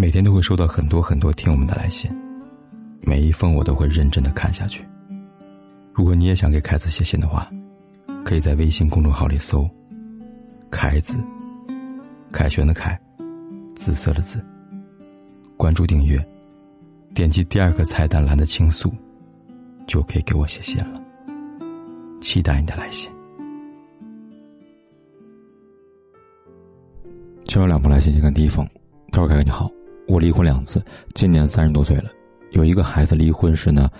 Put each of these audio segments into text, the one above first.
每天都会收到很多很多听我们的来信，每一封我都会认真的看下去。如果你也想给凯子写信的话，可以在微信公众号里搜“凯子”，凯旋的凯，紫色的紫。关注订阅，点击第二个菜单栏的倾诉，就可以给我写信了。期待你的来信。接有两封来信，先看第一封。他说：“凯哥你好。”我离婚两次，今年三十多岁了，有一个孩子。离婚时呢，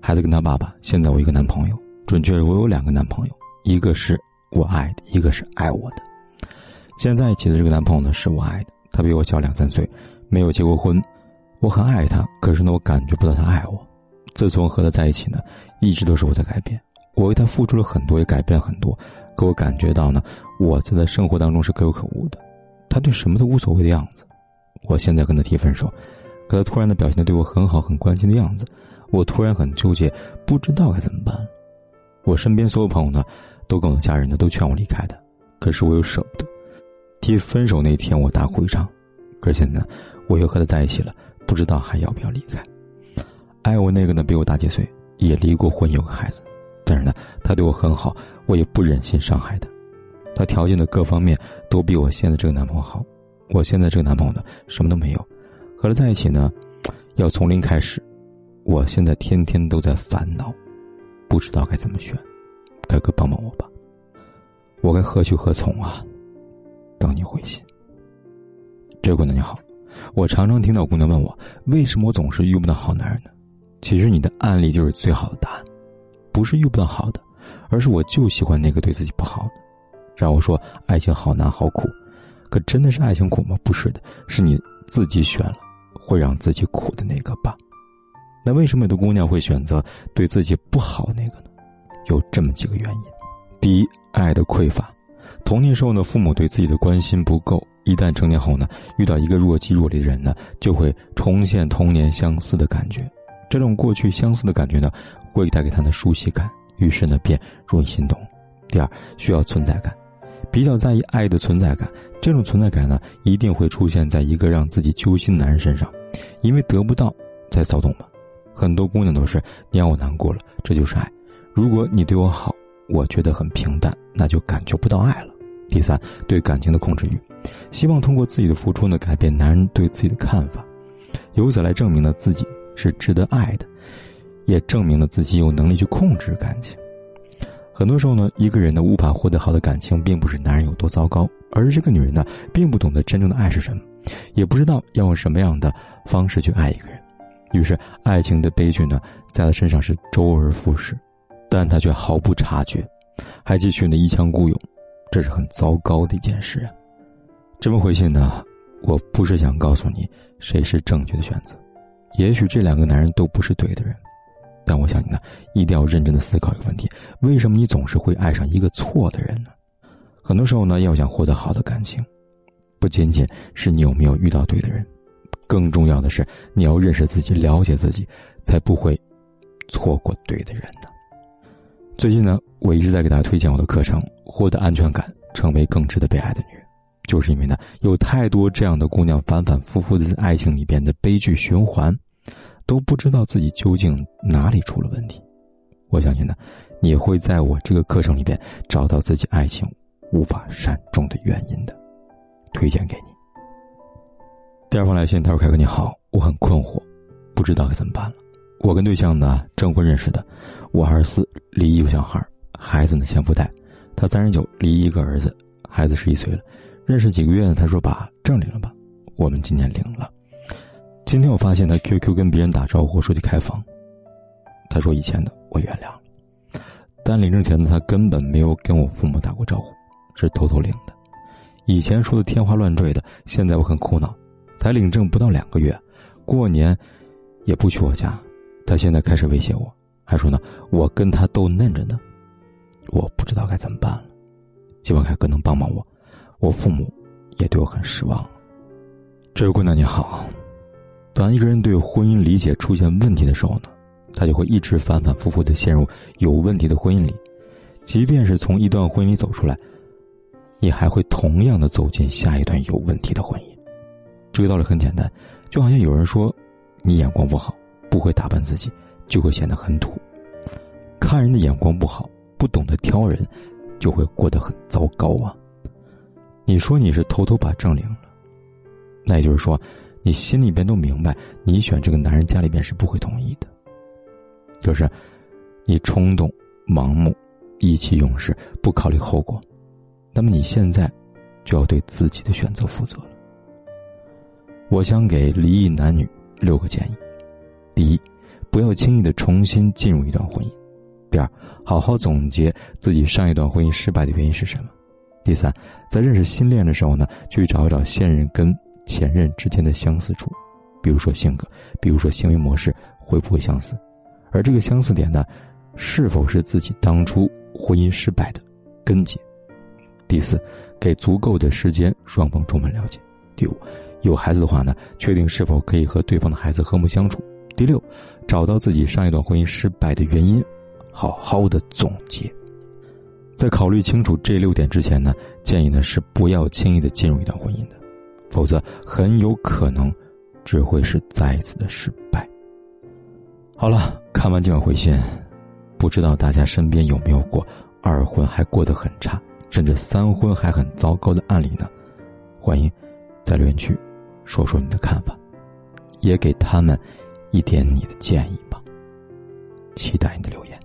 孩子跟他爸爸。现在我一个男朋友，准确我有两个男朋友，一个是我爱的，一个是爱我的。现在在一起的这个男朋友呢，是我爱的，他比我小两三岁，没有结过婚。我很爱他，可是呢，我感觉不到他爱我。自从和他在一起呢，一直都是我在改变，我为他付出了很多，也改变了很多。可我感觉到呢，我在他生活当中是可有可无的，他对什么都无所谓的样子。我现在跟他提分手，可他突然的表现的对我很好、很关心的样子，我突然很纠结，不知道该怎么办。我身边所有朋友呢，都跟我家人呢都劝我离开他，可是我又舍不得。提分手那天我大哭一场，可是现在我又和他在一起了，不知道还要不要离开。爱我那个呢比我大几岁，也离过婚，有个孩子，但是呢他对我很好，我也不忍心伤害他。他条件的各方面都比我现在这个男朋友好。我现在这个男朋友呢，什么都没有，和他在一起呢，要从零开始。我现在天天都在烦恼，不知道该怎么选，大哥帮帮我吧。我该何去何从啊？等你回信。这位姑娘你好，我常常听到姑娘问我，为什么我总是遇不到好男人呢？其实你的案例就是最好的答案，不是遇不到好的，而是我就喜欢那个对自己不好的。让我说，爱情好难好苦。可真的是爱情苦吗？不是的，是你自己选了会让自己苦的那个吧。那为什么有的姑娘会选择对自己不好那个呢？有这么几个原因：第一，爱的匮乏。童年时候呢，父母对自己的关心不够，一旦成年后呢，遇到一个若即若离的人呢，就会重现童年相似的感觉。这种过去相似的感觉呢，会带给他的熟悉感，于是呢，便容易心动。第二，需要存在感。比较在意爱的存在感，这种存在感呢，一定会出现在一个让自己揪心的男人身上，因为得不到才骚动嘛。很多姑娘都是你让我难过了，这就是爱。如果你对我好，我觉得很平淡，那就感觉不到爱了。第三，对感情的控制欲，希望通过自己的付出呢，改变男人对自己的看法，由此来证明了自己是值得爱的，也证明了自己有能力去控制感情。很多时候呢，一个人呢无法获得好的感情，并不是男人有多糟糕，而是这个女人呢并不懂得真正的爱是什么，也不知道要用什么样的方式去爱一个人，于是爱情的悲剧呢在她身上是周而复始，但她却毫不察觉，还继续呢一腔孤勇，这是很糟糕的一件事啊。这封回信呢，我不是想告诉你谁是正确的选择，也许这两个男人都不是对的人。但我想你呢，一定要认真的思考一个问题：为什么你总是会爱上一个错的人呢？很多时候呢，要想获得好的感情，不仅仅是你有没有遇到对的人，更重要的是你要认识自己、了解自己，才不会错过对的人呢。最近呢，我一直在给大家推荐我的课程《获得安全感，成为更值得被爱的女人》，就是因为呢，有太多这样的姑娘反反复复的在爱情里边的悲剧循环。都不知道自己究竟哪里出了问题，我相信呢，你会在我这个课程里边找到自己爱情无法善终的原因的，推荐给你。第二封来信，他说：“凯哥你好，我很困惑，不知道该怎么办了。我跟对象呢征婚认识的，我二十四，离一个小孩，孩子呢先附带，他三十九，离一个儿子，孩子十一岁了。认识几个月呢，他说把证领了吧，我们今年领了。”今天我发现他 QQ 跟别人打招呼，说去开房。他说以前的我原谅，但领证前呢，他根本没有跟我父母打过招呼，是偷偷领的。以前说的天花乱坠的，现在我很苦恼。才领证不到两个月，过年也不去我家，他现在开始威胁我，还说呢我跟他都嫩着呢，我不知道该怎么办了。希望凯哥能帮帮我，我父母也对我很失望。这位姑娘你好。当一个人对婚姻理解出现问题的时候呢，他就会一直反反复复的陷入有问题的婚姻里，即便是从一段婚姻走出来，你还会同样的走进下一段有问题的婚姻。这个道理很简单，就好像有人说，你眼光不好，不会打扮自己，就会显得很土。看人的眼光不好，不懂得挑人，就会过得很糟糕啊。你说你是偷偷把证领了，那也就是说，你心里边都明白，你选这个男人家里边是不会同意的。就是，你冲动、盲目、意气用事，不考虑后果，那么你现在就要对自己的选择负责了。我想给离异男女六个建议：第一，不要轻易的重新进入一段婚姻；第二，好好总结自己上一段婚姻失败的原因是什么；第三，在认识新恋的时候呢，去找一找现任跟前任之间的相似处，比如说性格，比如说行为模式会不会相似。而这个相似点呢，是否是自己当初婚姻失败的根结？第四，给足够的时间双方充分了解。第五，有孩子的话呢，确定是否可以和对方的孩子和睦相处。第六，找到自己上一段婚姻失败的原因，好好的总结。在考虑清楚这六点之前呢，建议呢是不要轻易的进入一段婚姻的，否则很有可能只会是再一次的失败。好了，看完今晚回信，不知道大家身边有没有过二婚还过得很差，甚至三婚还很糟糕的案例呢？欢迎在留言区说说你的看法，也给他们一点你的建议吧。期待你的留言。